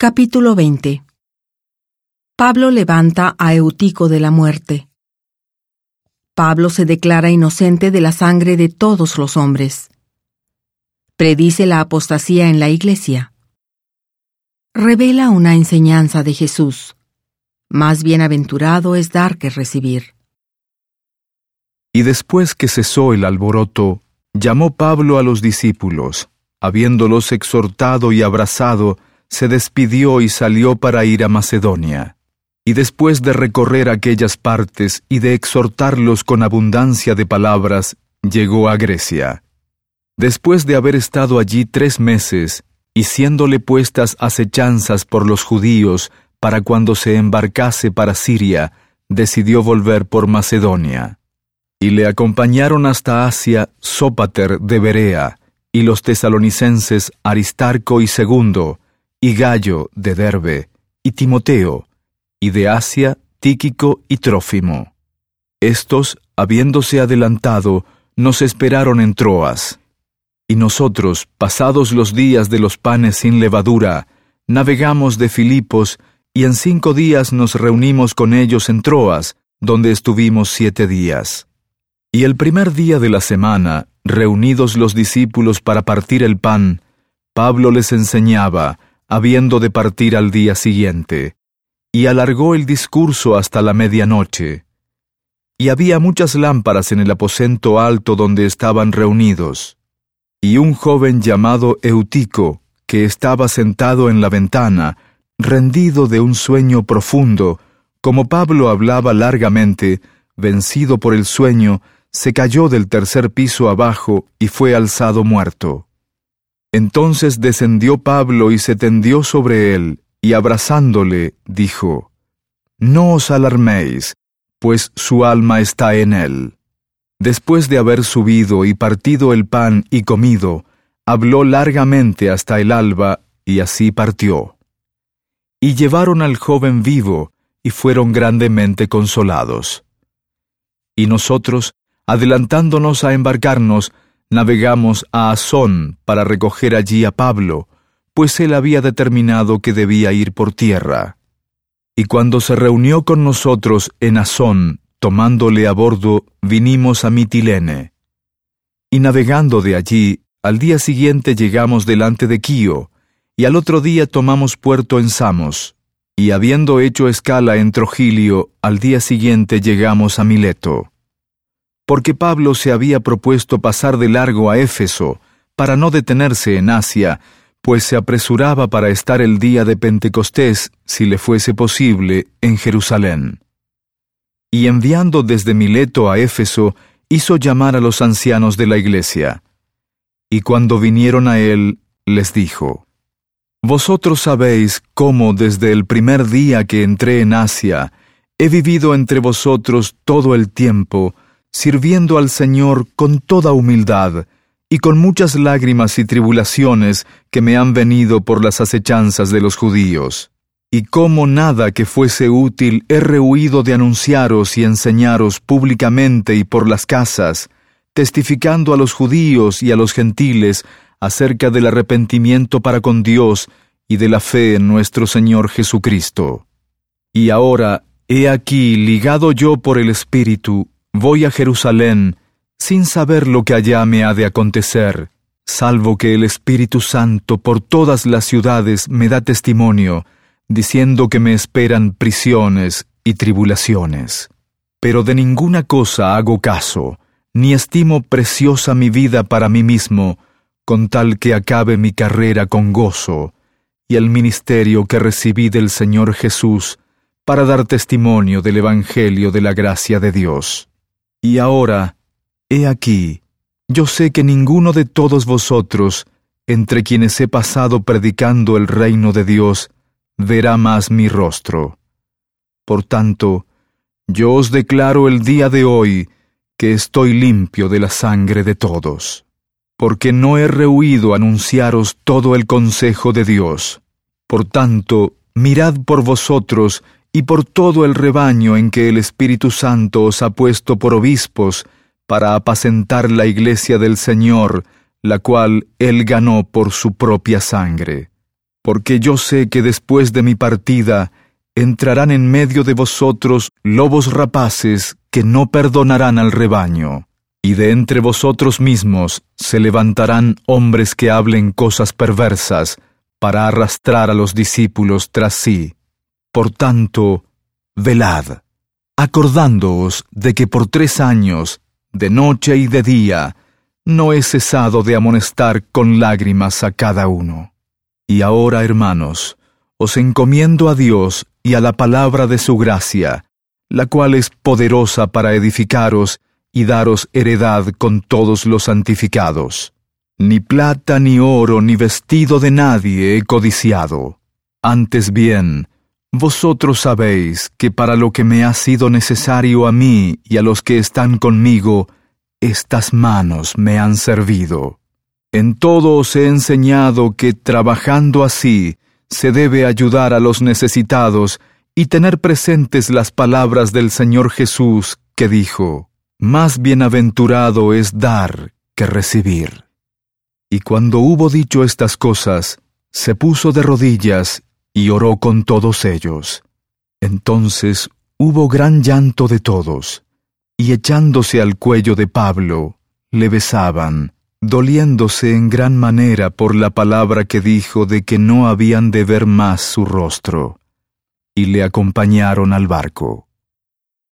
Capítulo 20 Pablo levanta a Eutico de la muerte. Pablo se declara inocente de la sangre de todos los hombres. Predice la apostasía en la iglesia. Revela una enseñanza de Jesús. Más bienaventurado es dar que recibir. Y después que cesó el alboroto, llamó Pablo a los discípulos, habiéndolos exhortado y abrazado, se despidió y salió para ir a Macedonia. Y después de recorrer aquellas partes y de exhortarlos con abundancia de palabras, llegó a Grecia. Después de haber estado allí tres meses, y siéndole puestas acechanzas por los judíos para cuando se embarcase para Siria, decidió volver por Macedonia. Y le acompañaron hasta Asia Sópater de Berea, y los tesalonicenses Aristarco y Segundo, y Gallo de Derbe, y Timoteo, y de Asia Tíquico y Trófimo. Estos, habiéndose adelantado, nos esperaron en Troas. Y nosotros, pasados los días de los panes sin levadura, navegamos de Filipos, y en cinco días nos reunimos con ellos en Troas, donde estuvimos siete días. Y el primer día de la semana, reunidos los discípulos para partir el pan, Pablo les enseñaba, habiendo de partir al día siguiente, y alargó el discurso hasta la medianoche. Y había muchas lámparas en el aposento alto donde estaban reunidos. Y un joven llamado Eutico, que estaba sentado en la ventana, rendido de un sueño profundo, como Pablo hablaba largamente, vencido por el sueño, se cayó del tercer piso abajo y fue alzado muerto. Entonces descendió Pablo y se tendió sobre él, y abrazándole, dijo, No os alarméis, pues su alma está en él. Después de haber subido y partido el pan y comido, habló largamente hasta el alba, y así partió. Y llevaron al joven vivo, y fueron grandemente consolados. Y nosotros, adelantándonos a embarcarnos, navegamos a Asón para recoger allí a Pablo, pues él había determinado que debía ir por tierra. Y cuando se reunió con nosotros en Asón, tomándole a bordo, vinimos a Mitilene. Y navegando de allí, al día siguiente llegamos delante de Quío, y al otro día tomamos puerto en Samos, y habiendo hecho escala en Trogilio, al día siguiente llegamos a Mileto porque Pablo se había propuesto pasar de largo a Éfeso, para no detenerse en Asia, pues se apresuraba para estar el día de Pentecostés, si le fuese posible, en Jerusalén. Y enviando desde Mileto a Éfeso, hizo llamar a los ancianos de la iglesia. Y cuando vinieron a él, les dijo, Vosotros sabéis cómo desde el primer día que entré en Asia, he vivido entre vosotros todo el tiempo, sirviendo al Señor con toda humildad y con muchas lágrimas y tribulaciones que me han venido por las acechanzas de los judíos. Y como nada que fuese útil he rehuido de anunciaros y enseñaros públicamente y por las casas, testificando a los judíos y a los gentiles acerca del arrepentimiento para con Dios y de la fe en nuestro Señor Jesucristo. Y ahora, he aquí ligado yo por el Espíritu, Voy a Jerusalén sin saber lo que allá me ha de acontecer, salvo que el Espíritu Santo por todas las ciudades me da testimonio, diciendo que me esperan prisiones y tribulaciones. Pero de ninguna cosa hago caso, ni estimo preciosa mi vida para mí mismo, con tal que acabe mi carrera con gozo, y el ministerio que recibí del Señor Jesús, para dar testimonio del Evangelio de la gracia de Dios. Y ahora, he aquí, yo sé que ninguno de todos vosotros, entre quienes he pasado predicando el reino de Dios, verá más mi rostro. Por tanto, yo os declaro el día de hoy que estoy limpio de la sangre de todos, porque no he rehuido anunciaros todo el consejo de Dios. Por tanto, mirad por vosotros y por todo el rebaño en que el Espíritu Santo os ha puesto por obispos, para apacentar la iglesia del Señor, la cual Él ganó por su propia sangre. porque yo sé que después de mi partida entrarán en medio de vosotros lobos rapaces que no perdonarán al rebaño, y de entre vosotros mismos se levantarán hombres que hablen cosas perversas para arrastrar a los discípulos tras sí. Por tanto, velad, acordándoos de que por tres años, de noche y de día, no he cesado de amonestar con lágrimas a cada uno. Y ahora, hermanos, os encomiendo a Dios y a la palabra de su gracia, la cual es poderosa para edificaros y daros heredad con todos los santificados. Ni plata, ni oro, ni vestido de nadie he codiciado. Antes bien, vosotros sabéis que para lo que me ha sido necesario a mí y a los que están conmigo, estas manos me han servido. En todo os he enseñado que trabajando así se debe ayudar a los necesitados y tener presentes las palabras del Señor Jesús que dijo, Más bienaventurado es dar que recibir. Y cuando hubo dicho estas cosas, se puso de rodillas y oró con todos ellos. Entonces hubo gran llanto de todos, y echándose al cuello de Pablo, le besaban, doliéndose en gran manera por la palabra que dijo de que no habían de ver más su rostro y le acompañaron al barco.